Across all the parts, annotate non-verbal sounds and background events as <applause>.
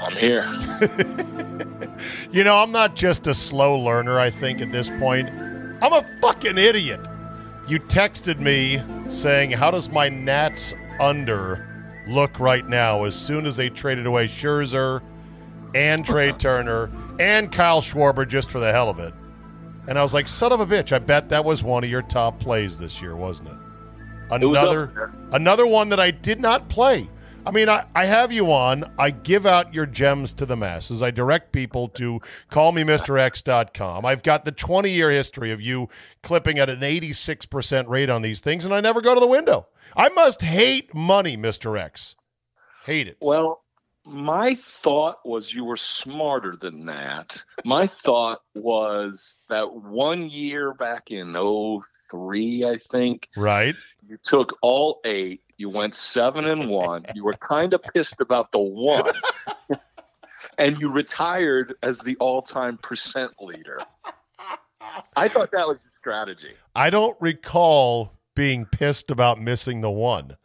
I'm here. <laughs> you know, I'm not just a slow learner, I think, at this point. I'm a fucking idiot. You texted me saying, How does my Nats under look right now as soon as they traded away Scherzer and Trey <laughs> Turner and Kyle Schwarber just for the hell of it? And I was like, Son of a bitch, I bet that was one of your top plays this year, wasn't it? Another, it another one that I did not play. I mean, I, I have you on. I give out your gems to the masses. I direct people to callmemrx.com. I've got the 20 year history of you clipping at an 86% rate on these things, and I never go to the window. I must hate money, Mr. X. Hate it. Well, my thought was you were smarter than that. My thought was that one year back in 03, I think. Right. You took all eight you went seven and one. You were kind of pissed about the one, and you retired as the all-time percent leader. I thought that was your strategy. I don't recall being pissed about missing the one.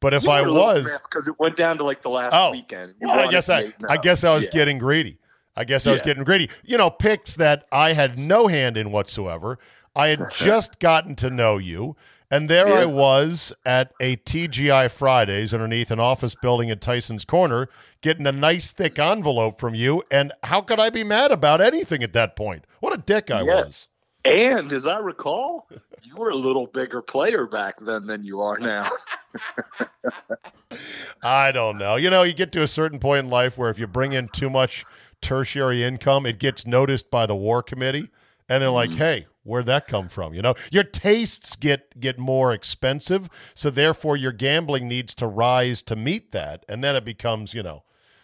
But if I were a little was, because it went down to like the last Oh, weekend. You well, I guess a I, date I guess I was Yeah. getting greedy. I guess I was Yeah. getting greedy. You know, picks that I had no hand in whatsoever. I had <laughs> just gotten to know you, and there I was at a TGI Fridays underneath an office building at Tyson's Corner, getting a nice thick envelope from you. And how could I be mad about anything at that point? What a dick I Yeah. was. And as I recall, you were a little bigger player back then than you are now. <laughs> I don't know. You know, you get to a certain point in life where if you bring in too much tertiary income, it gets noticed by the war committee, and they're like, "Hey, where'd that come from?" You know, your tastes get get more expensive, so therefore your gambling needs to rise to meet that, and then it becomes, you know,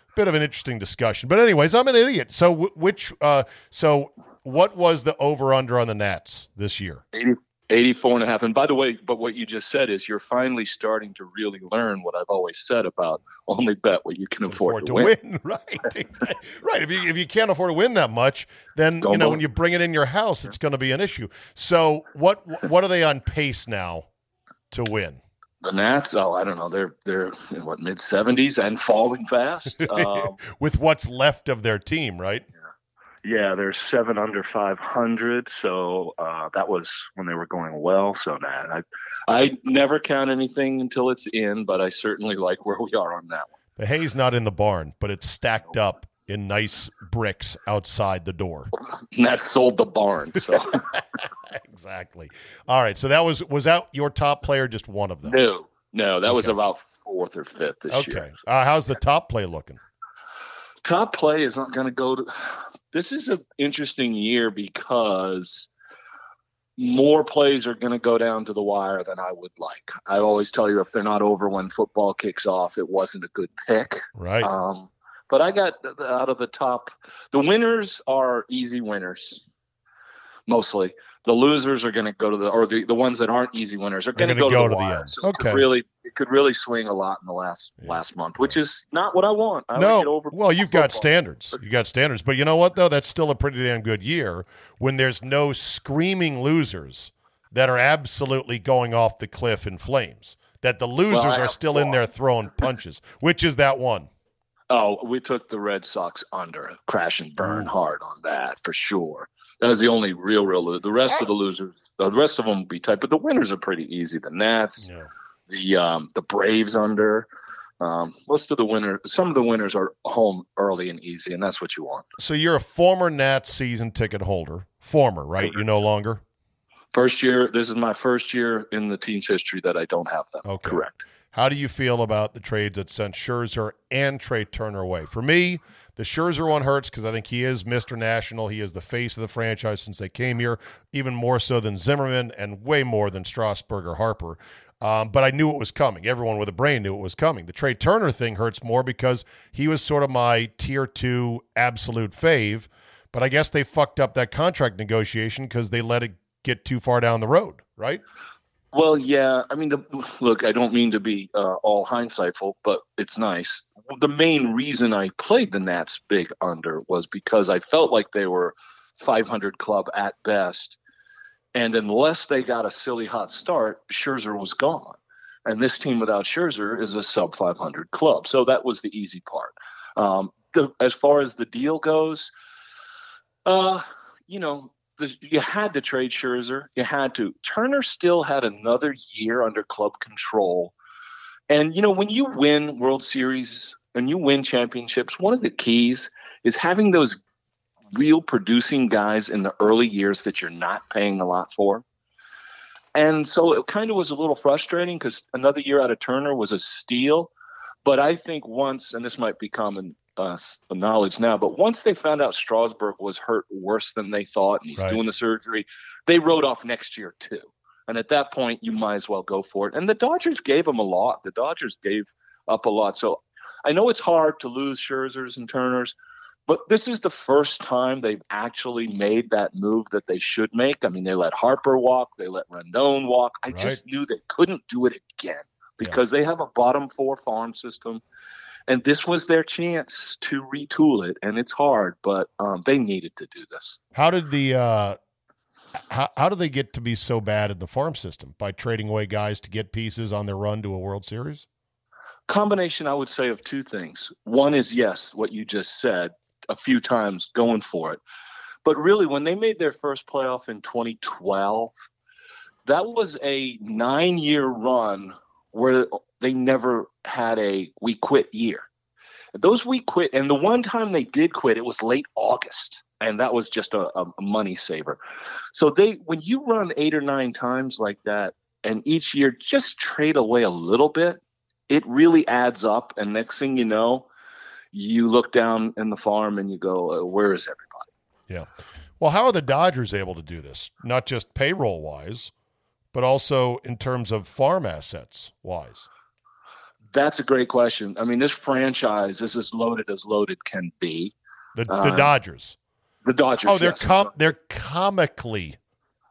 a bit of an interesting discussion. But anyways, I'm an idiot. So w- which, uh, so what was the over under on the Nats this year? 80, 84 and a half. And by the way, but what you just said is you're finally starting to really learn what I've always said about <laughs> only bet what you can afford, to, win. <laughs> right? Exactly. right. If you if you can't afford to win that much, then you Don't know vote. when you bring it in your house, it's going to be an issue. So what what are they on pace now to win? The Nats, oh, I don't know. They're they're what mid seventies and falling fast. <laughs> Um, With what's left of their team, right? Yeah, they're seven under five hundred. So uh, that was when they were going well. So nah, I I never count anything until it's in, but I certainly like where we are on that one. The hay's not in the barn, but it's stacked up in nice bricks outside the door. <laughs> And that sold the barn. So <laughs> exactly. All right. So that was was that your top player? Just one of them. no, no, that was about fourth or fifth this Okay. year. Uh, how's the top play looking? top play is not going to go to this is an interesting year because more plays are going to go down to the wire than i would like. I always tell you if they're not over when football kicks off it wasn't a good pick. Right. um, but i got out of the top the winners are easy winners mostly the losers are going to go to the or the, the ones that aren't easy winners are going to go, to the, wire. end. So it Okay. really it could really swing a lot in the last Yeah. last month which is not what i want I it no. over Well, you've got standards. You got standards. But you know what though? That's still a pretty damn good year when there's no screaming losers that are absolutely going off the cliff in flames. That the losers I are still in there throwing punches. Which is that one? Oh, we took the Red Sox under, crash and burn hard on that for sure. That was the only real, real. lo- The rest of the losers, the rest of them will be tight, but the winners are pretty easy. The Nats, Yeah. the um, the Braves under. Um, most of the winners, some of the winners are home early and easy, and that's what you want. So you're a former Nats season ticket holder. Former, right? You're no longer? First year, this is my first year in the team's history that I don't have them. Okay. Correct. How do you feel about the trades that sent Scherzer and Trey Turner away? For me, the Scherzer one hurts because I think he is Mr. National. He is the face of the franchise since they came here, even more so than Zimmerman and way more than Strasburg or Harper. Um, but I knew it was coming. Everyone with a brain knew it was coming. The Trey Turner thing hurts more because he was sort of my tier two absolute fave. But I guess they fucked up that contract negotiation because they let it get too far down the road, right? Well, yeah. I mean, the, look, I don't mean to be uh, all hindsightful, but it's nice. The main reason I played the Nats big under was because I felt like they were 500 club at best, and unless they got a silly hot start, Scherzer was gone. And this team without Scherzer is a sub 500 club, so that was the easy part. Um, the, as far as the deal goes, uh, you know, you had to trade Scherzer. You had to. Turner still had another year under club control. And, you know, when you win World Series and you win championships, one of the keys is having those real producing guys in the early years that you're not paying a lot for. And so it kind of was a little frustrating because another year out of Turner was a steal. But I think once, and this might be common uh, knowledge now, but once they found out Strasburg was hurt worse than they thought and he's Right. doing the surgery, they wrote off next year too. And at that point, you might as well go for it. And the Dodgers gave him a lot. The Dodgers gave up a lot. So I know it's hard to lose Scherzers and Turners, but this is the first time they've actually made that move that they should make. I mean, they let Harper walk, they let Rendon walk. I just knew they couldn't do it again because they have a bottom four farm system. And this was their chance to retool it. And it's hard, but um, they needed to do this. How did the uh, how, how do they get to be so bad in the farm system by trading away guys to get pieces on their run to a World Series? combination i would say of two things one is yes what you just said a few times going for it but really when they made their first playoff in 2012 that was a nine year run where they never had a we quit year those we quit and the one time they did quit it was late august and that was just a, a money saver so they when you run eight or nine times like that and each year just trade away a little bit it really adds up. And next thing you know, you look down in the farm and you go, uh, where is everybody? Yeah. Well, how are the Dodgers able to do this? Not just payroll wise, but also in terms of farm assets wise. That's a great question. I mean, this franchise is as loaded as loaded can be. The the Uh, Dodgers. The Dodgers. Oh, they're yes, com- they're comically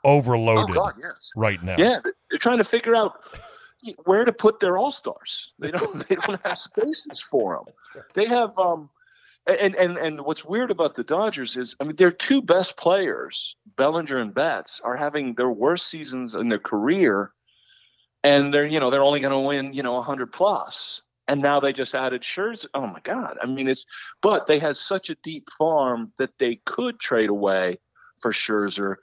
overloaded Oh God, yes. right now. Yeah, they're trying to figure out where to put their all stars. They don't. <laughs> They don't have spaces for them. They have. Um, and and and what's weird about the Dodgers is, I mean, their two best players, Bellinger and Betts, are having their worst seasons in their career and they're you know they're only going to win you know 100 plus and now they just added Scherzer. Oh my God! I mean, it's but they had such a deep farm that they could trade away for Scherzer,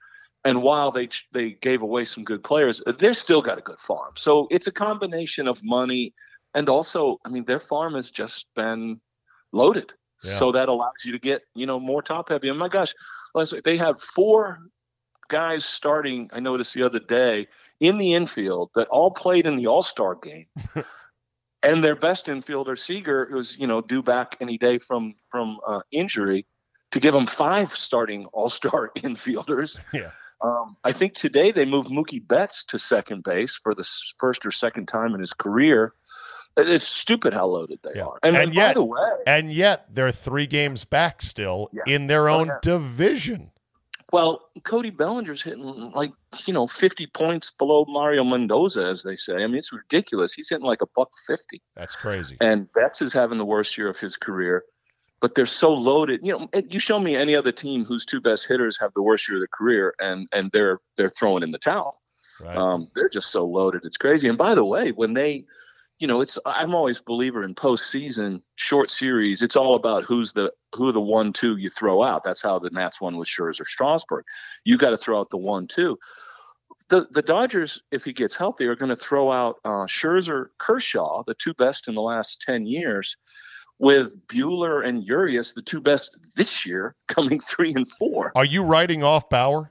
and while they they gave away some good players, they're still got a good farm. So it's a combination of money and also, I mean, their farm has just been loaded, yeah. so that allows you to get you know more top heavy. And my gosh, they have four guys starting. I noticed the other day in the infield that all played in the All Star game. <laughs> and their best infielder Seager was you know due back any day from from uh, injury to give them five starting All Star <laughs> infielders. Yeah. Um, I think today they moved Mookie Betts to second base for the first or second time in his career. It's stupid how loaded they yeah. are. And, and, yet, way, and yet they're three games back still yeah. in their oh, own oh, yeah. division. Well, Cody Bellinger's hitting like you know 50 points below Mario Mendoza, as they say. I mean, it's ridiculous. He's hitting like a buck 50. That's crazy. And Betts is having the worst year of his career. But they're so loaded. You know, you show me any other team whose two best hitters have the worst year of their career, and and they're they're throwing in the towel. Right. Um, they're just so loaded. It's crazy. And by the way, when they you know, it's I'm always a believer in postseason short series. It's all about who's the who the one two you throw out. That's how the Nats won with Scherzer Strasburg. You got to throw out the one two. The the Dodgers, if he gets healthy, are going to throw out uh, Scherzer, Kershaw, the two best in the last ten years, with Buehler and Urias, the two best this year, <laughs> coming three and four. Are you writing off Bauer?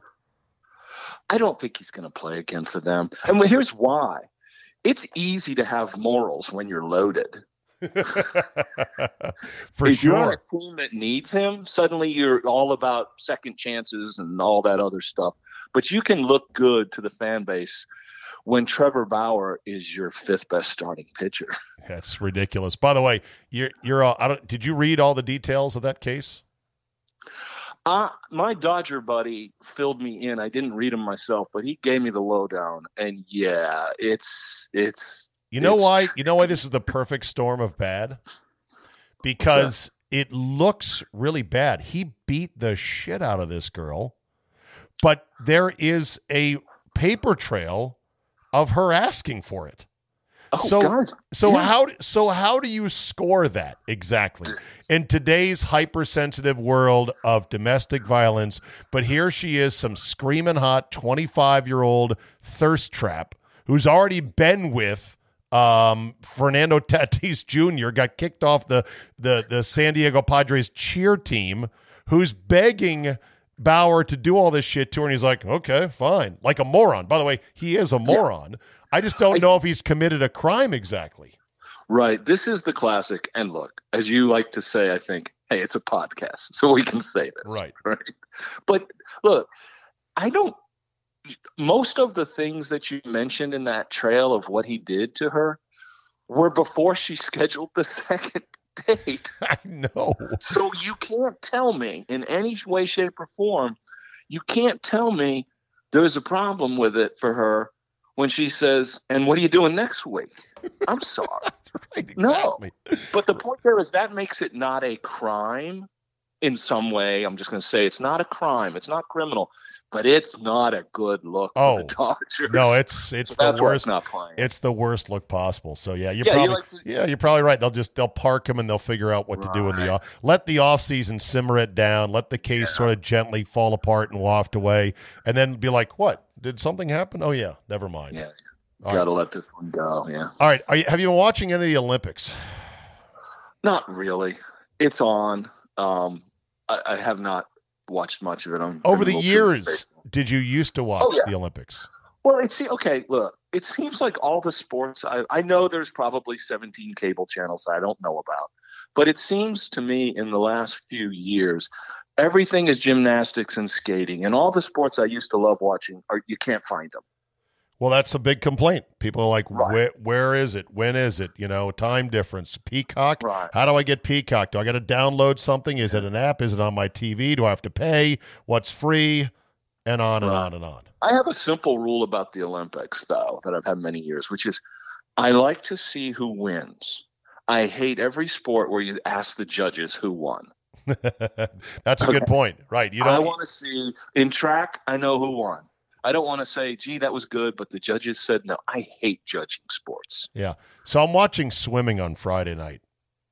I don't think he's going to play again for them. And here's why it's easy to have morals when you're loaded. <laughs> For if sure. You're a team that needs him, suddenly you're all about second chances and all that other stuff. But you can look good to the fan base when Trevor Bauer is your fifth best starting pitcher. That's ridiculous. By the way, you're you're all, I don't, did you read all the details of that case? Uh, my Dodger buddy filled me in. I didn't read him myself, but he gave me the lowdown. And yeah, it's it's. You know it's, why? You know why this is the perfect storm of bad? Because it looks really bad. He beat the shit out of this girl, but there is a paper trail of her asking for it. Oh, so God. so yeah. how so how do you score that exactly in today's hypersensitive world of domestic violence? But here she is, some screaming hot twenty five year old thirst trap who's already been with um, Fernando <laughs> Tatis Jr. got kicked off the the the San Diego Padres cheer team, who's begging. Bauer to do all this shit to her, and he's like, okay, fine. Like a moron. By the way, he is a moron. I just don't know if he's committed a crime exactly. Right. This is the classic. And look, as you like to say, I think, hey, it's a podcast, so we can say this. Right. <laughs> Right. But look, I don't. Most of the things that you mentioned in that trail of what he did to her were before she <laughs> scheduled the second date. <laughs> I know. So you can't tell me in any way, shape, or form, you can't tell me there's a problem with it for her when she says, "And what are you doing next week?" I'm sorry. <laughs> right, exactly. No, but the point there is that makes it not a crime in some way. I'm just going to say it's not a crime. It's not criminal, but it's not a good look oh, for the Dodgers. No, it's <laughs> it's so the worst. Not playing. It's the worst look possible. So yeah, you're yeah, probably you like to, yeah, you're probably right. They'll just they'll park him and they'll figure out what right. to do in the off. Let the off season simmer it down. Let the case yeah. sort of gently fall apart and waft away, and then be like, what? Did something happen? Oh yeah, never mind. Yeah, All gotta right. let this one go. Yeah. All right. You, have you been watching any of the Olympics? Not really. It's on. Um, I, I have not watched much of it. I'm over the years. Did you used to watch oh, yeah. the Olympics? Well, it's okay. Look, it seems like all the sports. I, I know there's probably 17 cable channels I don't know about, but it seems to me in the last few years everything is gymnastics and skating and all the sports i used to love watching are you can't find them well that's a big complaint people are like right. where, where is it when is it you know time difference peacock right. how do i get peacock do i got to download something is it an app is it on my tv do i have to pay what's free and on and right. on and on i have a simple rule about the olympics though that i've had many years which is i like to see who wins i hate every sport where you ask the judges who won <laughs> That's a okay. good point. Right. You don't I want to see in track, I know who won. I don't want to say, gee, that was good, but the judges said no. I hate judging sports. Yeah. So I'm watching swimming on Friday night.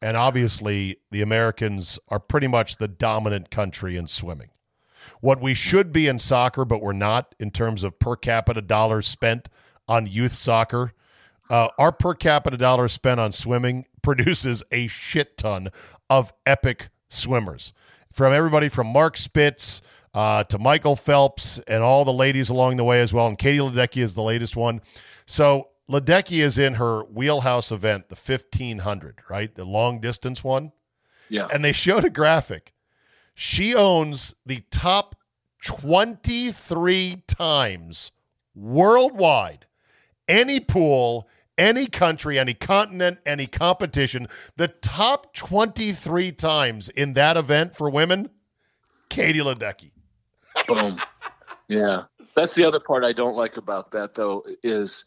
And obviously, the Americans are pretty much the dominant country in swimming. What we should be in soccer, but we're not in terms of per capita dollars spent on youth soccer. Uh, our per capita dollars spent on swimming <laughs> produces a shit ton of epic swimmers. From everybody from Mark Spitz uh, to Michael Phelps and all the ladies along the way as well. And Katie Ledecky is the latest one. So Ledecky is in her wheelhouse event, the 1500, right? The long distance one. Yeah. And they showed a graphic. She owns the top 23 times worldwide. Any pool, any country, any continent, any competition, the top 23 times in that event for women, Katie Ledecky. Boom. yeah. That's the other part I don't like about that, though, is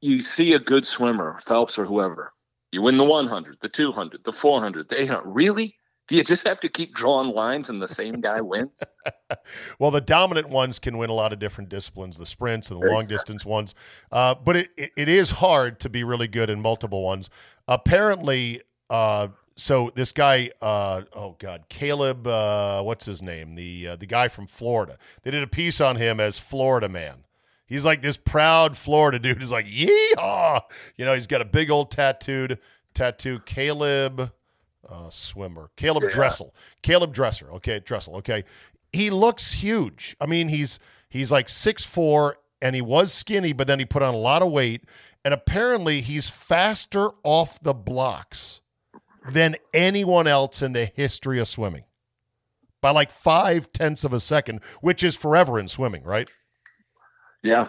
you see a good swimmer, Phelps or whoever, you win the 100, the 200, the 400, the 800. Really? Do you just have to keep drawing lines and the same guy wins? <laughs> well, the dominant ones can win a lot of different disciplines, the sprints and the long distance ones. Uh, but it, it, it is hard to be really good in multiple ones. Apparently, uh, so this guy, uh, oh God, Caleb, uh, what's his name? The uh, the guy from Florida. They did a piece on him as Florida man. He's like this proud Florida dude. He's like, yeehaw! You know, he's got a big old tattooed tattoo. Caleb uh, swimmer. Caleb yeah. Dressel. Caleb Dresser. Okay, Dressel. Okay, he looks huge. I mean, he's he's like six four, and he was skinny, but then he put on a lot of weight, and apparently he's faster off the blocks than anyone else in the history of swimming by like five tenths of a second, which is forever in swimming, right? Yeah,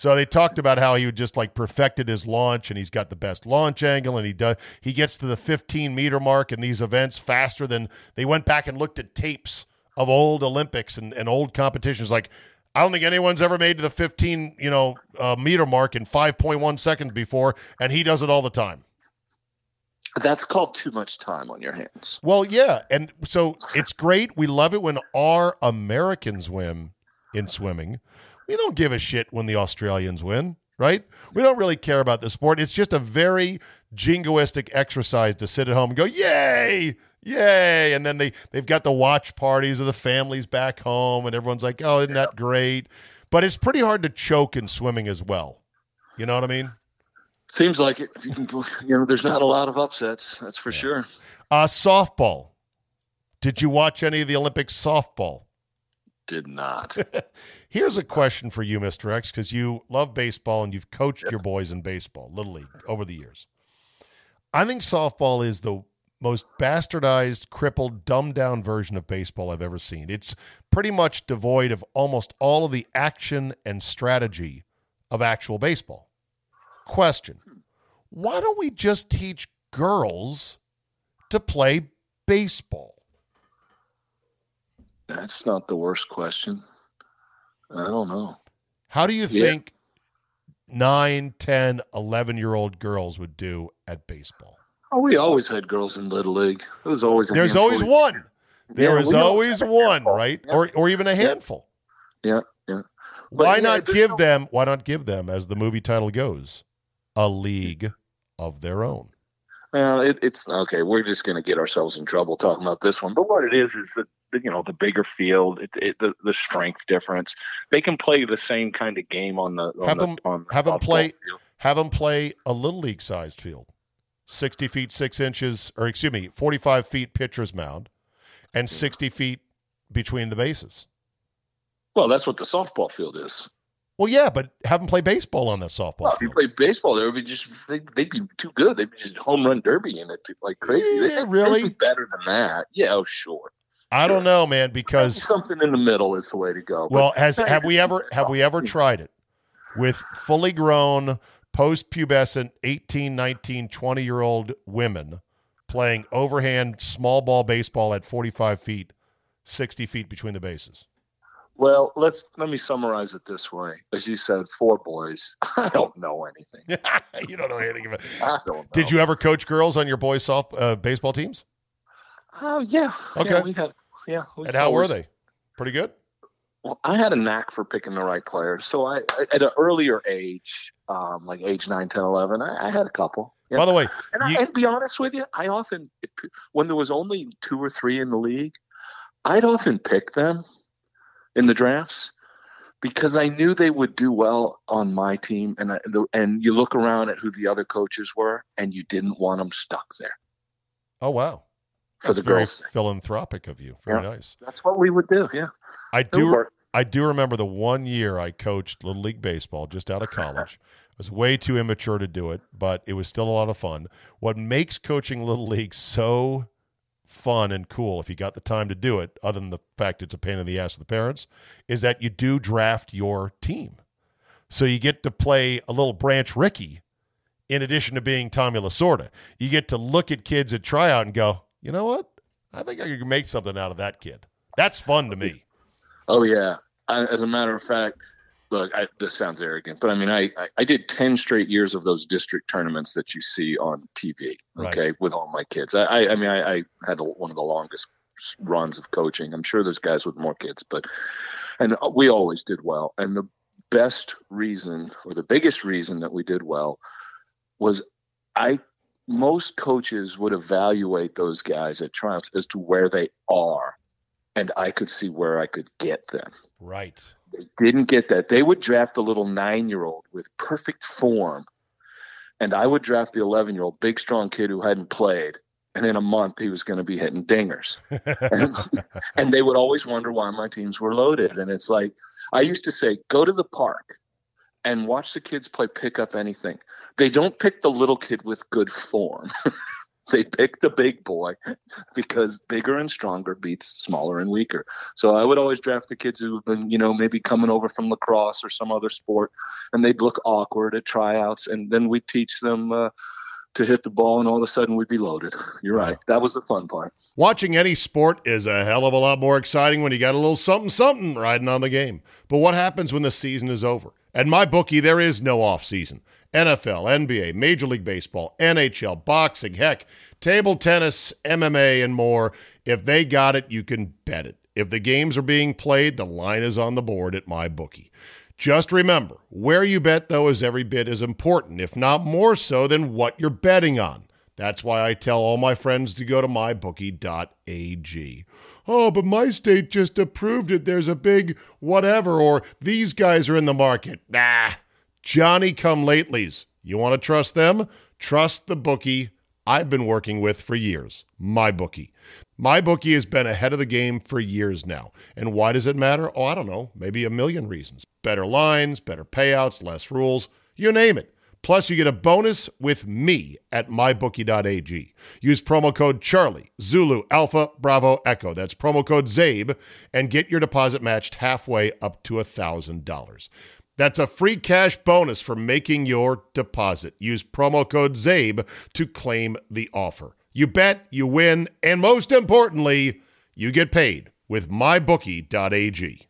so they talked about how he just like perfected his launch and he's got the best launch angle and he does he gets to the 15 meter mark in these events faster than they went back and looked at tapes of old Olympics and, and old competitions. Like I don't think anyone's ever made to the 15 you know uh, meter mark in 5.1 seconds before, and he does it all the time. That's called too much time on your hands. Well, yeah, and so it's great. We love it when our Americans win in swimming we don't give a shit when the Australians win, right? We don't really care about the sport. It's just a very jingoistic exercise to sit at home and go, yay, yay. And then they, they've got the watch parties of the families back home, and everyone's like, oh, isn't that great? But it's pretty hard to choke in swimming as well. You know what I mean? Seems like it. You, can, you know, there's not a lot of upsets. That's for yeah. sure. Uh, softball. Did you watch any of the Olympic softball? Did not. <laughs> Here's a question for you, Mr. X, because you love baseball and you've coached yep. your boys in baseball, Little League, over the years. I think softball is the most bastardized, crippled, dumbed down version of baseball I've ever seen. It's pretty much devoid of almost all of the action and strategy of actual baseball. Question hmm. Why don't we just teach girls to play baseball? That's not the worst question. I don't know. How do you yeah. think 9, 10, 11 year old girls would do at baseball? Oh, we always had girls in Little League. It was always There's always one. There yeah, is always one, right? Yeah. Or or even a handful. Yeah, yeah. But why not give them why not give them, as the movie title goes, a league of their own? Well, it, it's okay. We're just going to get ourselves in trouble talking about this one. But what it is is that you know the bigger field, it, it, the the strength difference. They can play the same kind of game on the on have the, them on have them play field. have them play a little league sized field, sixty feet six inches, or excuse me, forty five feet pitcher's mound, and sixty feet between the bases. Well, that's what the softball field is. Well, yeah, but have them play baseball on that softball. Well, if you play baseball, they would be just they'd, they'd, be too good. They'd be just home run derby in it like crazy. Yeah, they, really be better than that. Yeah, oh, sure. I don't know, man, because something in the middle is the way to go. Well, has <laughs> have we ever have we ever tried it with fully grown post-pubescent 18, 19, 20 year old women playing overhand small ball baseball at 45 feet, 60 feet between the bases? Well, let's let me summarize it this way. As you said, four boys. <laughs> I don't know anything. <laughs> you don't know anything about. I don't. Know. Did you ever coach girls on your boys' soft uh, baseball teams? Oh uh, yeah. Okay. Yeah, we had. Yeah. And how were they? Pretty good. Well, I had a knack for picking the right players. So I, at an earlier age, um, like age 9, 10, 11, I, I had a couple. Yeah. By the way, and, you... I, and be honest with you, I often, when there was only two or three in the league, I'd often pick them in the drafts because I knew they would do well on my team. And I, and you look around at who the other coaches were, and you didn't want them stuck there. Oh wow, for That's the very girls. philanthropic of you. Very Yeah. nice. That's what we would do. Yeah. I do. I do remember the one year I coached little league baseball just out of college. <laughs> I was way too immature to do it, but it was still a lot of fun. What makes coaching little league so fun and cool, if you got the time to do it, other than the fact it's a pain in the ass for the parents, is that you do draft your team. So you get to play a little Branch Rickey in addition to being Tommy Lasorda. You get to look at kids at tryout and go, you know what? I think I could make something out of that kid. That's fun to me. Oh yeah. I, as a matter of fact, look, I, this sounds arrogant, but I mean, I, I did ten straight years of those district tournaments that you see on TV. Right. Okay, with all my kids. I I, mean, I, I had one of the longest runs of coaching. I'm sure there's guys with more kids, but and we always did well. And the best reason, or the biggest reason that we did well, was I most coaches would evaluate those guys at tryouts as to where they are, and I could see where I could get them. Right. They didn't get that. They would draft a little nine year old with perfect form, and I would draft the 11 year old, big, strong kid who hadn't played. And in a month, he was going to be hitting dingers. <laughs> and, and they would always wonder why my teams were loaded. And it's like, I used to say, go to the park and watch the kids play pick up anything. They don't pick the little kid with good form. <laughs> they pick the big boy <laughs> because bigger and stronger beats smaller and weaker. So I would always draft the kids who've been, you know, maybe coming over from lacrosse or some other sport, and they'd look awkward at tryouts, and then we teach them uh, to hit the ball, and all of a sudden we'd be loaded. You're right. That was the fun part. Watching any sport is a hell of a lot more exciting when you got a little something something riding on the game. But what happens when the season is over? At my bookie, there is no off season. NFL, NBA, Major League Baseball, NHL, boxing, heck, table tennis, MMA, and more. If they got it, you can bet it. If the games are being played, the line is on the board at my bookie. Just remember, where you bet, though, is every bit as important, if not more so, than what you're betting on. That's why I tell all my friends to go to mybookie.ag. Oh, but my state just approved it. There's a big whatever, or these guys are in the market. Nah, Johnny come latelys. You want to trust them? Trust the bookie I've been working with for years, my bookie. My bookie has been ahead of the game for years now. And why does it matter? Oh, I don't know, maybe a million reasons. Better lines, better payouts, less rules, you name it. Plus, you get a bonus with me at mybookie.ag. Use promo code Charlie, Zulu, Alpha, Bravo, Echo. That's promo code CZABE and get your deposit matched halfway up to $1,000. That's a free cash bonus for making your deposit. Use promo code CZABE to claim the offer. You bet, you win, and most importantly, you get paid with mybookie.ag.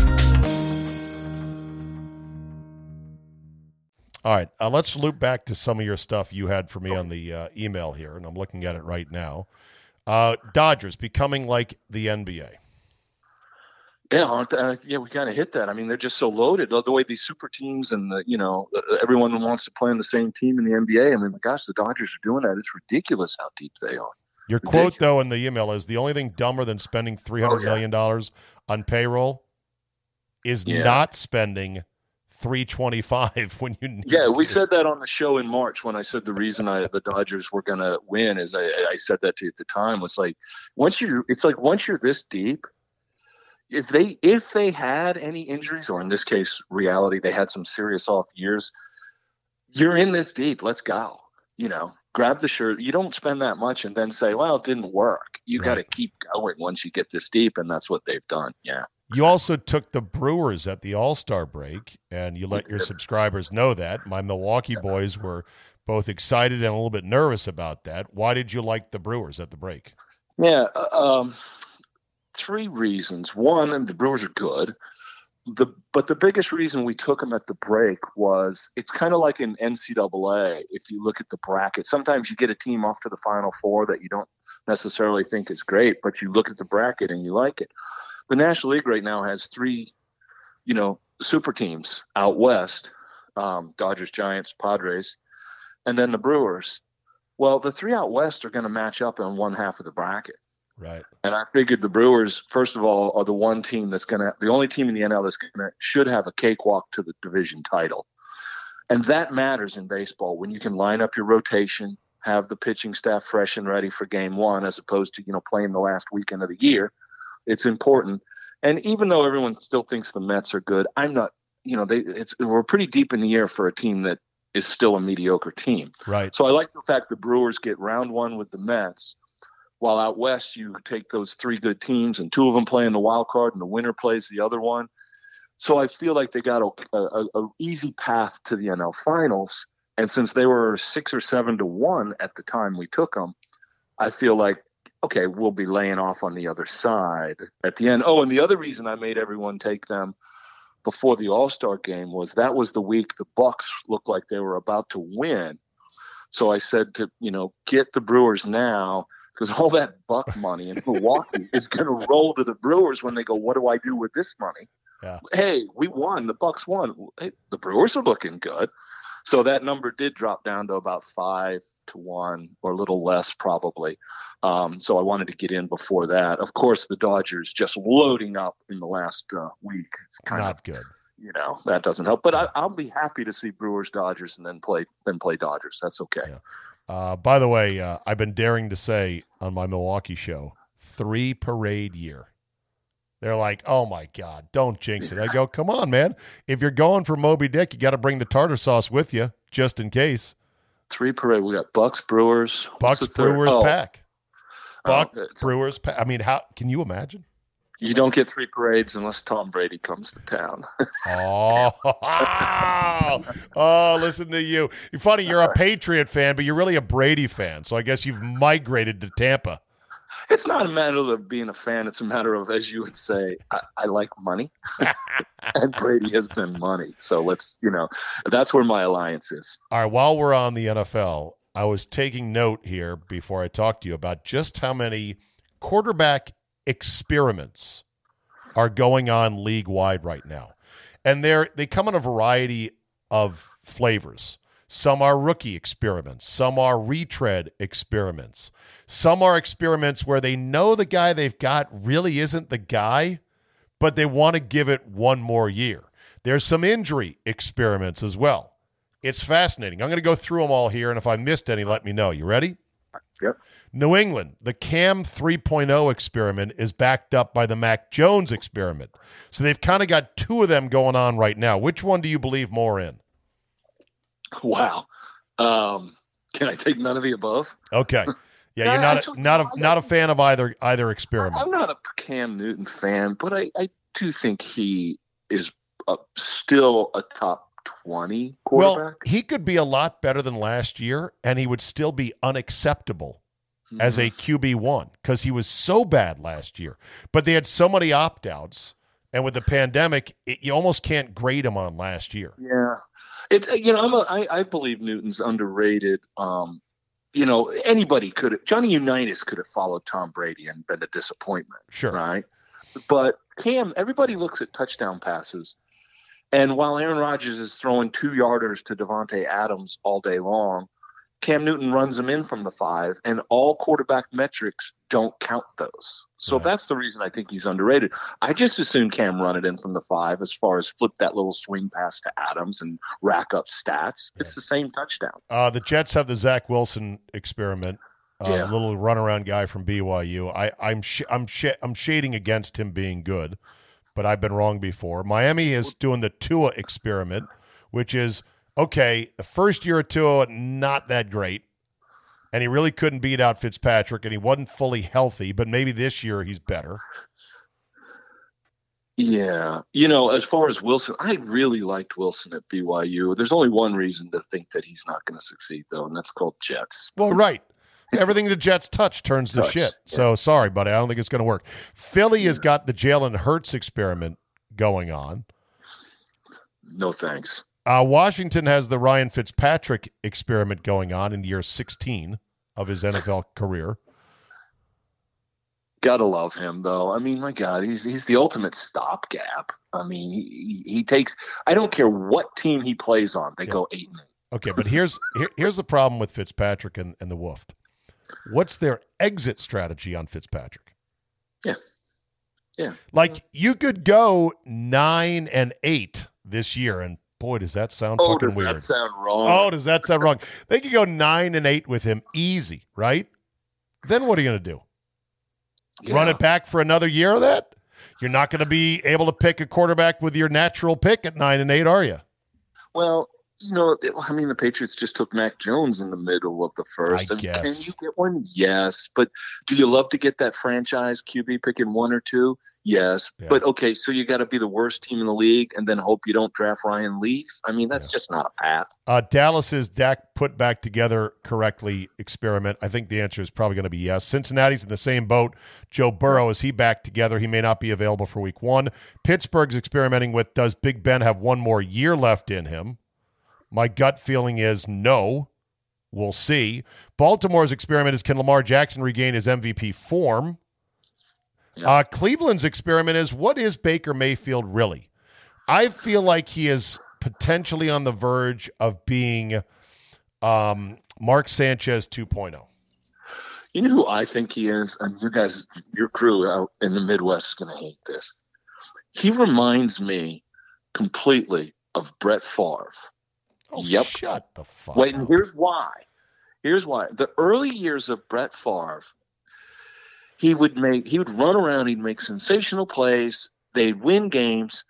All right, uh, let's loop back to some of your stuff you had for me on the uh, email here, and I'm looking at it right now. Uh, Dodgers becoming like the NBA. Yeah, uh, yeah, we kind of hit that. I mean, they're just so loaded. The way these super teams and the, you know uh, everyone wants to play on the same team in the NBA. I mean, my gosh, the Dodgers are doing that. It's ridiculous how deep they are. Your quote, though, in the email is the only thing dumber than spending three hundred Oh, yeah. million dollars on payroll is Yeah. not spending three twenty five <laughs> when you Yeah, we to. said that on the show in March when I said the reason I the Dodgers were going to win is I, I said that to you at the time was like once you it's like once you're this deep, if they if they had any injuries or in this case reality they had some serious off years, you're in this deep. Let's go. You know, grab the shirt. You don't spend that much and then say, "Well, it didn't work." You Right. got to keep going once you get this deep, and that's what they've done. Yeah. You also took the Brewers at the All Star break, and you let your subscribers know that. My Milwaukee boys were both excited and a little bit nervous about that. Why did you like the Brewers at the break? Yeah, uh, um, three reasons. One, and the Brewers are good. The but the biggest reason we took them at the break was it's kind of like in NCAA. If you look at the bracket, sometimes you get a team off to the Final Four that you don't necessarily think is great, but you look at the bracket and you like it. The National League right now has three, you know, super teams out west: um, Dodgers, Giants, Padres, and then the Brewers. Well, the three out west are going to match up in one half of the bracket. Right. And I figured the Brewers, first of all, are the one team that's going to, the only team in the NL that's going to, should have a cakewalk to the division title. And that matters in baseball when you can line up your rotation, have the pitching staff fresh and ready for game one, as opposed to, you know, playing the last weekend of the year. It's important. And even though everyone still thinks the Mets are good, I'm not, you know, they, it's, we're pretty deep in the year for a team that is still a mediocre team. Right. So I like the fact the Brewers get round one with the Mets, while out west you take those three good teams and two of them play in the wild card and the winner plays the other one. So I feel like they got a, a, a easy path to the NL Finals, and since they were six or seven to one at the time we took them, I feel like okay we'll be laying off on the other side at the end. Oh, and the other reason I made everyone take them before the All Star game was that was the week the Bucks looked like they were about to win. So I said to you know get the Brewers now because all that Buck money in Milwaukee <laughs> is going to roll to the Brewers when they go. What do I do with this money? Yeah. Hey, we won. The Bucks won. Hey, the Brewers are looking good. So that number did drop down to about five to one or a little less probably. Um, so I wanted to get in before that. Of course, the Dodgers just loading up in the last uh, week. It's kind Not of good. you know that doesn't help. But I, I'll be happy to see Brewers Dodgers and then play then play Dodgers. That's okay. Yeah. Uh, by the way, uh, I've been daring to say on my Milwaukee show, three parade year. They're like, oh my God, don't jinx it. I go, come on, man. If you're going for Moby Dick, you got to bring the tartar sauce with you just in case. Three parade. We got Bucks, Brewers, Bucks. Brewers, Oh, pack. Oh, Buck, oh, it's- Brewers, pack. I mean, how can you imagine? You don't get three parades unless Tom Brady comes to town. <laughs> Oh, <laughs> oh, listen to you. You're funny. You're a Patriot fan, but you're really a Brady fan. So I guess you've migrated to Tampa. It's not a matter of being a fan. It's a matter of, as you would say, I, I like money, <laughs> and Brady has been money. So let's, you know, that's where my alliance is. All right. While we're on the NFL, I was taking note here before I talked to you about just how many quarterback experiments are going on league wide right now, and they're they come in a variety of flavors. Some are rookie experiments. Some are retread experiments. Some are experiments where they know the guy they've got really isn't the guy, but they want to give it one more year. There's some injury experiments as well. It's fascinating. I'm going to go through them all here, and if I missed any, let me know. You ready? Yep. New England, the Cam 3.0 experiment is backed up by the Mac Jones experiment. So they've kind of got two of them going on right now. Which one do you believe more in? <laughs> Wow. Um, can I take none of the above? Okay. <laughs> Yeah, No, you're not actually, a, not a, not a fan of either either experiment. I'm not a Cam Newton fan, but I, I do think he is uh, still a top 20 quarterback. Well, he could be a lot better than last year, and he would still be unacceptable as a QB one because he was so bad last year. But they had so many opt outs, and with the pandemic, it, you almost can't grade him on last year. Yeah, it's uh, you know I'm a, I, I believe Newton's underrated. Um, you know anybody could have, Johnny Unitas could have followed Tom Brady and been a disappointment, Sure. right? But Cam, everybody looks at touchdown passes, and while Aaron Rodgers is throwing two yarders to Davante Adams all day long, Cam Newton runs them in from the five, and all quarterback metrics don't count those. So Right. that's the reason I think he's underrated. I just assume Cam run it in from the five as far as flip that little swing pass to Adams and rack up stats. It's the same touchdown. Uh, the Jets have the Zach Wilson experiment. Uh, Yeah. little runaround guy from BYU. I, I'm sh- I'm sh- I'm shading against him being good, but I've been wrong before. Miami is doing the Tua experiment, which is okay. The first year of Tua not that great, and he really couldn't beat out Fitzpatrick, and he wasn't fully healthy. But maybe this year he's better. Yeah, you know, as far as Wilson, I really liked Wilson at BYU. There's only one reason to think that he's not going to succeed, though, and that's called Jets. Well, right. Everything the Jets touch turns to shit. yeah. So sorry, buddy. I don't think it's going to work. Philly has got the Jalen Hurts experiment going on. No thanks. Uh, Washington has the Ryan Fitzpatrick experiment going on in year 16 of his NFL career. Gotta love him, though. I mean, my God, he's he's the ultimate stopgap. I mean, he, he takes. I don't care what team he plays on; they Yeah. go eight and eight. Okay, but here's here, here's the problem with Fitzpatrick and, and the Wolf. What's their exit strategy on Fitzpatrick? Yeah. Yeah. Like you could go nine and eight this year, and boy, does that sound Oh, fucking does weird. that sound wrong? Oh, does that sound wrong? They could go nine and eight with him easy, right? Then what are you going to do? Yeah. Run it back for another year of that? You're not going to be able to pick a quarterback with your natural pick at nine and eight, are you? Well, you know, I mean, the Patriots just took Mac Jones in the middle of the first. I And guess. Can you get one? Yes. But do you love to get that franchise QB picking one or two? Yes. Yeah. But okay, so you got to be the worst team in the league and then hope you don't draft Ryan Leaf. I mean, that's Yeah. just not a path. Uh, Dallas's Dak put back together correctly experiment. I think the answer is probably going to be yes. Cincinnati's in the same boat. Joe Burrow is he back together? He may not be available for Week One. Pittsburgh's experimenting with does Big Ben have one more year left in him? My gut feeling is no. We'll see. Baltimore's experiment is can Lamar Jackson regain his MVP form? Yeah. Uh, Cleveland's experiment is what is Baker Mayfield really? I feel like he is potentially on the verge of being um, Mark Sanchez oh. 2.0. You know who I think he is? And you guys, your crew out in the Midwest is going to hate this. He reminds me completely of Brett Favre. Oh, Yep. shut the fuck Wait, and up. here's why. Here's why. The early years of Brett Favre, he would make he would run around, he'd make sensational plays, they'd win games,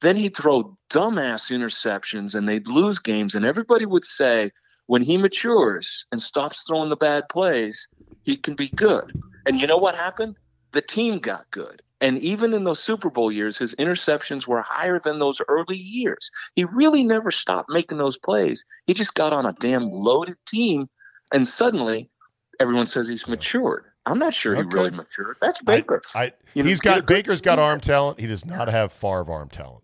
then he'd throw dumbass interceptions and they'd lose games, and everybody would say when he matures and stops throwing the bad plays, he can be good. And you know what happened? The team got good. And even in those Super Bowl years, his interceptions were higher than those early years. He really never stopped making those plays. He just got on a damn loaded team, and suddenly everyone says he's matured. I'm not sure Okay. he really matured. That's Baker. I, You know, he's got Baker's got arm talent. He does not have Favre arm talent,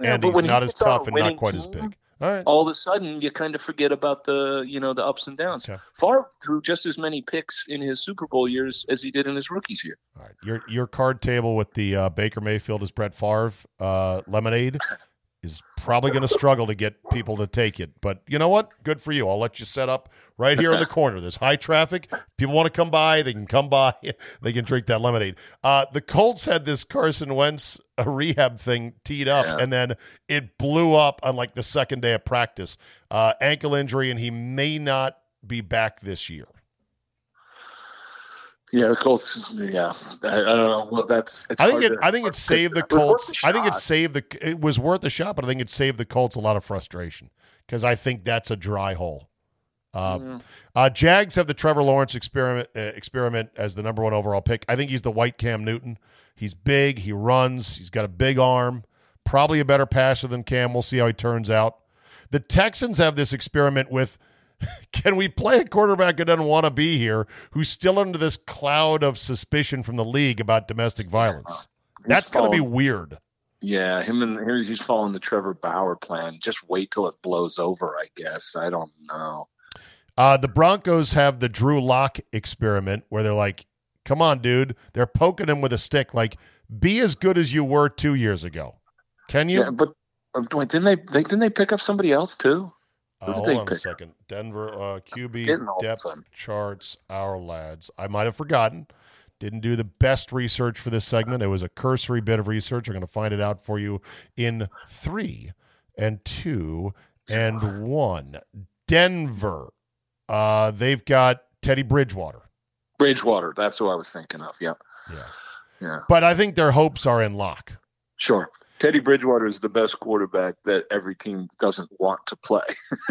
Yeah, and he's when he not as gets on a tough and not quite as big. All right. All of a sudden, you kind of forget about the you know the ups and downs. Okay. Favre threw just as many picks in his Super Bowl years as he did in his rookies year. All right. Your your card table with the uh, Baker Mayfield as Brett Favre uh, lemonade <laughs> is probably going to struggle to get people to take it. But you know what? Good for you. I'll let you set up right here in the <laughs> corner. There's high traffic. People want to come by. They can come by. <laughs> They can drink that lemonade. Uh, the Colts had this Carson Wentz uh, rehab thing teed up, Yeah. and then it blew up on like the second day of practice. Uh, ankle injury, and he may not be back this year. Yeah, the Colts. Yeah, I, I don't know. Well, that's. It's I think it. to- I think it saved the It was worth Colts. I think it saved the. It was worth a shot, but I think it saved the Colts a lot of frustration because I think that's a dry hole. Uh, Yeah. uh, Jags have the Trevor Lawrence experiment uh, experiment as the number one overall pick. I think he's the white Cam Newton. He's big. He runs. He's got a big arm. Probably a better passer than Cam. We'll see how he turns out. The Texans have this experiment with. <laughs> Can we play a quarterback who doesn't want to be here, who's still under this cloud of suspicion from the league about domestic violence? That's going to be weird. Yeah, him and here's he's following the Trevor Bauer plan. Just wait till it blows over. I guess. I don't know. Uh, the Broncos have the Drew Lock experiment where they're like, come on, dude. They're poking him with a stick. Like, be as good as you were two years ago. Can you? Yeah, but uh, wait, didn't they, they didn't they pick up somebody else too? Uh, hold on a second. Denver uh, QB all of a depth charts, Ourlads. I might have forgotten. Didn't do the best research for this segment. It was a cursory bit of research. I'm going to find it out for you in three and two and one. Denver. Uh, they've got Teddy Bridgewater. Bridgewater. That's who I was thinking of. Yeah, Yeah. yeah, But I think their hopes are in lock. sure. Teddy Bridgewater is the best quarterback that every team doesn't want to play. <laughs>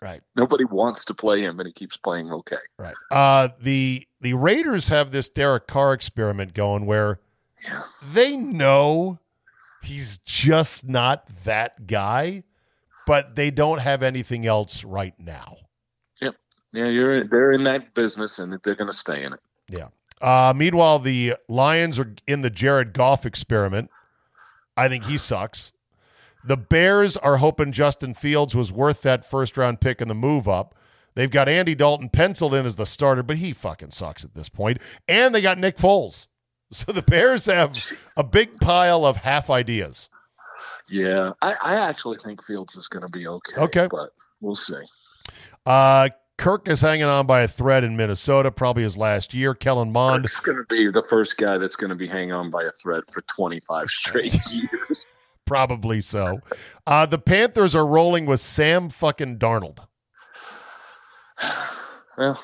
Right. Nobody wants to play him, and he keeps playing okay. Right. Uh, the the Raiders have this Derek Carr experiment going where Yeah. they know he's just not that guy, but they don't have anything else right now. Yep. Yeah, you're they're in that business, and they're going to stay in it. Yeah. Uh, meanwhile, the Lions are in the Jared Goff experiment. I think he sucks. The Bears are hoping Justin Fields was worth that first round pick and the move up. They've got Andy Dalton penciled in as the starter, but he fucking sucks at this point. And they got Nick Foles. <laughs> So the Bears have a big pile of half ideas. Yeah, I, I actually think Fields is going to be okay. Okay. but we'll see. Uh, Kirk is hanging on by a thread in Minnesota, probably his last year. Kellen Mond, is going to be the first guy that's going to be hanging on by a thread for 25 straight <laughs> years. probably so. Uh, the Panthers are rolling with Sam fucking Darnold. <sighs> well,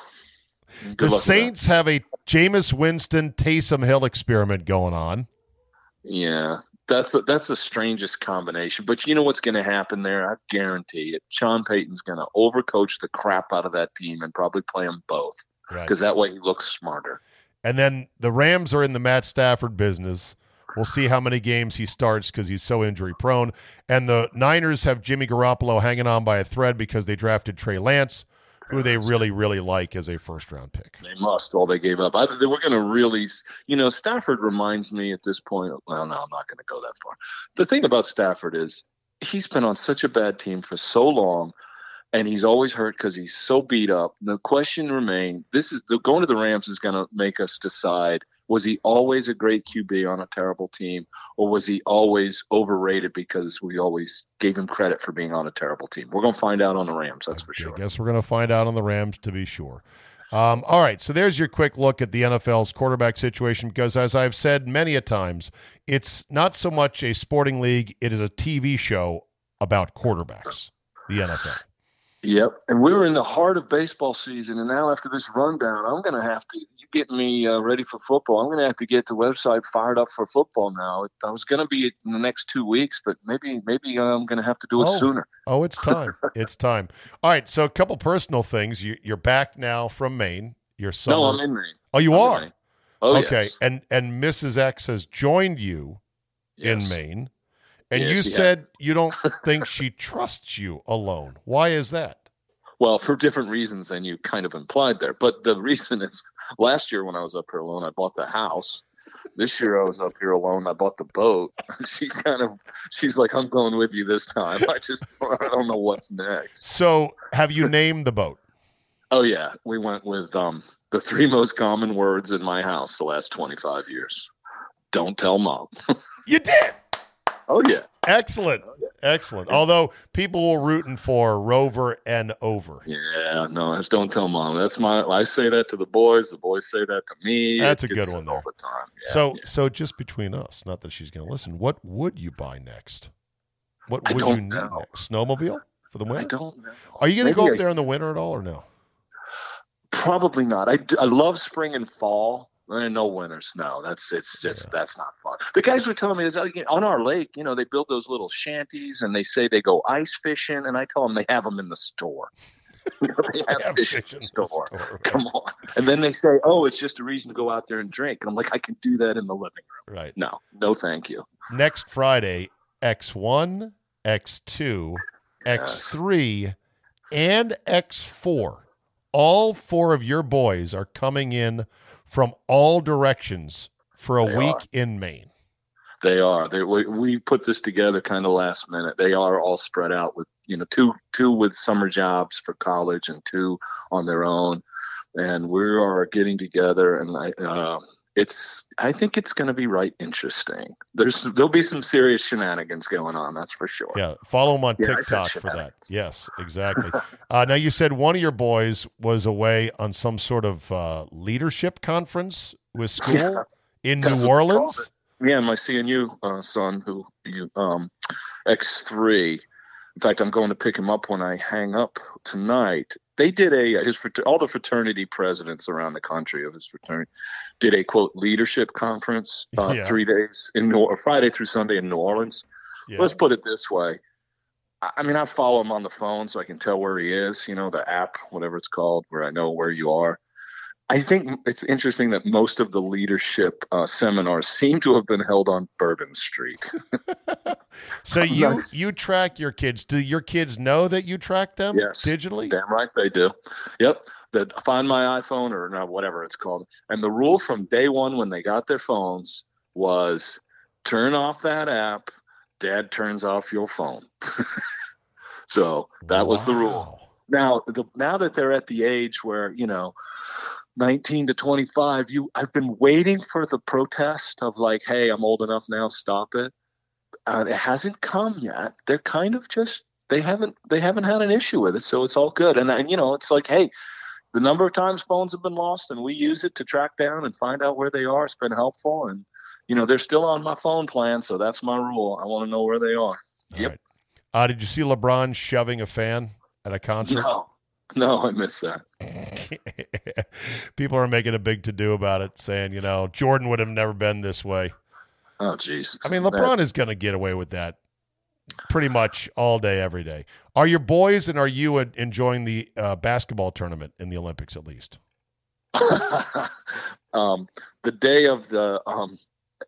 the luck with that. Saints have a Jameis Winston Taysom Hill experiment going on. Yeah, that's the, that's the strangest combination. But you know what's going to happen there? I guarantee it. Sean Payton's going to overcoach the crap out of that team and probably play them both Right. because that way he looks smarter. And then the Rams are in the Matt Stafford business. We'll see how many games he starts because he's so injury prone. And the Niners have Jimmy Garoppolo hanging on by a thread because they drafted Trey Lance, who they really, really like as a first round pick. They must. All they gave up. I, they were going to really, you know, Stafford reminds me at this point. Well, no, I'm not going to go that far. The thing about Stafford is he's been on such a bad team for so long, and he's always hurt because he's so beat up. The question remains: This is the, going to the Rams is going to make us decide: Was he always a great QB on a terrible team, or was he always overrated because we always gave him credit for being on a terrible team? We're going to find out on the Rams. That's for sure. I guess we're going to find out on the Rams to be sure. Um, all right, so there's your quick look at the NFL's quarterback situation because, as I've said many a times, it's not so much a sporting league; it is a TV show about quarterbacks. The NFL. Yep. And we were in the heart of baseball season, and now after this rundown, I'm going to have to. You get me uh, ready for football. I'm going to have to get the website fired up for football now. I was going to be in the next two weeks, but maybe maybe I'm going to have to do it Oh. sooner. Oh, it's time. <laughs> it's time. All right, so a couple personal things. You, you're back now from Maine. Your summer. No, I'm in Maine. Oh, you I'm are. Oh, okay, yes. and and Mrs. X has joined you in Maine, and you has. said you don't <laughs> think she trusts you alone. Why is that? Well, for different reasons than you kind of implied there. But the <laughs> reason is last year when I was up here alone, I bought the house. This year I was up here alone. I bought the boat. <laughs> She's kind of, she's like, I'm going with you this time. I just, I don't know what's next. So, have you named the boat? Oh yeah, we went with um, the three most common words in my house the last 25 years. Don't tell mom. You did. Oh yeah. Excellent. Oh, Excellent. Although people were rooting for Rover and Over. Yeah, no, just don't tell mom. That's my. I say that to the boys. The boys say that to me. That's It a good one said all the time. Yeah, so, yeah. so just between us, not that she's going to listen. What would you buy next? What I would you need know. next? Snowmobile for the winter? I don't know. Are you going to go up I- there in the winter at all, or no? Probably not. I, I love spring and fall. Eh, no winter No, That's it's just Yeah. that's not fun. The guys were telling me this uh, on our lake. You know, they build those little shanties and they say they go ice fishing, and I tell them they have them in the store. You <laughs> know, they have <laughs> Have fish in fish the in the store. store, Come on. And then they say, "Oh, it's just a reason to go out there and drink." And I'm like, I can do that in the living room. Right. No, no, thank you. Next Friday, X1, X2, X3, and X4. All four of your boys are coming in from all directions for a They week are. in Maine. They are. They, we, we put this together kind of last minute. They are all spread out with you know two two with summer jobs for college and two on their own, and we are getting together. And I, uh, it's I think it's going to be right interesting. There's there'll be some serious shenanigans going on. That's for sure. Yeah, follow him on Yeah, TikTok for that. Yes, exactly. <laughs> uh, now, you said one of your boys was away on some sort of uh, leadership conference with <laughs> school Yeah, in New what they called Orleans. Yeah, my CNU uh, son, who you um, X three. In fact, I'm going to pick him up when I hang up tonight. They did a his all the fraternity presidents around the country of his fraternity did a quote leadership conference uh, <laughs> Yeah. three days in New Friday through Sunday in New Orleans. Yeah. Let's put it this way: I mean, I follow him on the phone so I can tell where he is. You know, the app, whatever it's called, where I know where you are. I think it's interesting that most of the leadership uh, seminars <laughs> seem to have been held on Bourbon Street. <laughs> so you you track your kids. Do your kids know that you track them yes, digitally? Damn right they do. Yep. The Find My iPhone or not, whatever it's called. And the rule from day one when they got their phones was turn off that app. Dad turns off your phone. <laughs> so that wow. was the rule. Now, the, now that they're at the age where you know 19 to 25 you i've been waiting for the protest of like hey i'm old enough now stop it. Uh, it hasn't come yet. They're kind of just they haven't they haven't had an issue with it so it's all good. And, and you know it's like hey the number of times phones have been lost and we use it to track down and find out where they are it's been helpful. And you know they're still on my phone plan so that's my rule. I want to know where they are. All yep. right. uh, did you see lebron shoving a fan at a concert? No <laughs> no, I miss that. <laughs> People are making a big to do about it, saying, you know, Jordan would have never been this way. Oh, Jesus. I mean, LeBron that... is going to get away with that pretty much all day, every day. Are your boys and are you enjoying the uh, basketball tournament in the Olympics at least? <laughs> um, the day of the um,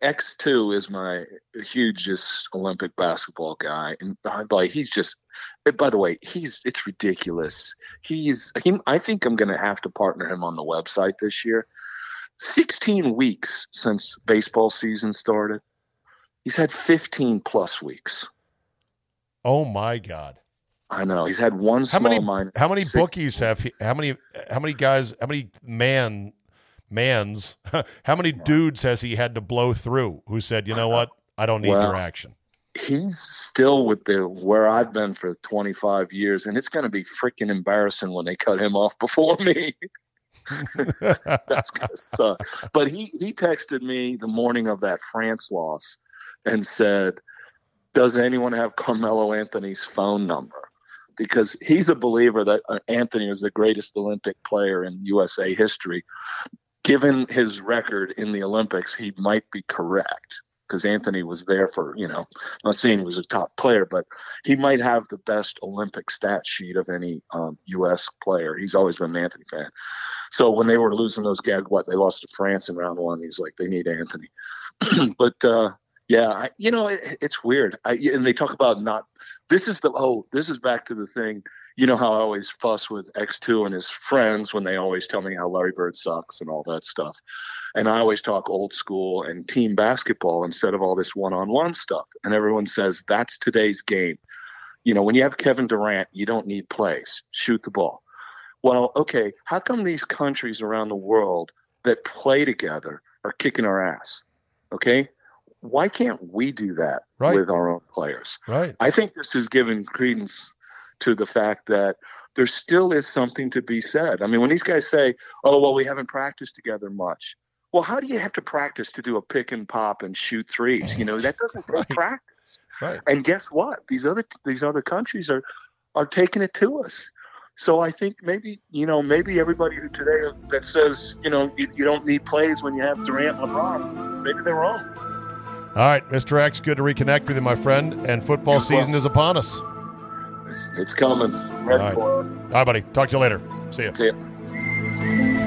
X2 is my hugest Olympic basketball guy, and by he's just. By the way, he's it's ridiculous. He's he, I think I'm going to have to partner him on the website this year. 16 weeks since baseball season started. He's had 15 plus weeks. Oh my god. I know he's had one how small many, How many bookies have he, how many how many guys how many man man's <laughs> how many dudes has he had to blow through who said you know what? I don't need well, your action. he's still with the where i've been for 25 years and it's going to be freaking embarrassing when they cut him off <laughs> before me. That's gonna <laughs> suck. But he he texted me the morning of that france loss and said does anyone have carmelo anthony's phone number? Because he's a believer that uh, Anthony is the greatest Olympic player in USA history given his record in the Olympics, he might be correct because Anthony was there for, you know, I'm not saying he was a top player, but he might have the best Olympic stat sheet of any um, U.S. player. He's always been an Anthony fan. So when they were losing those gags, what they lost to France in round one, he's like, they need Anthony. <clears throat> but uh, yeah, I, you know, it, it's weird. I, and they talk about not. This is the oh, this is back to the thing you know how I always fuss with X2 and his friends when they always tell me how Larry Bird sucks and all that stuff. And I always talk old school and team basketball instead of all this one on one stuff. And everyone says that's today's game. You know, when you have Kevin Durant, you don't need plays, shoot the ball. Well, okay, how come these countries around the world that play together are kicking our ass? Okay, why can't we do that right. with our own players? Right. I think this is giving credence to the fact that there still is something to be said. I mean, when these guys say, "Oh, well, we haven't practiced together much," well, how do you have to practice to do a pick and pop and shoot threes? You know, that doesn't take right. practice. Right. And guess what? These other these other countries are are taking it to us. So I think maybe you know maybe everybody who today that says you know you, you don't need plays when you have Durant, LeBron, maybe they're wrong. All right, Mr. X, good to reconnect with you, my friend. And football season is upon us. It's, it's coming. All right. All right, buddy. Talk to you later. See you. See you.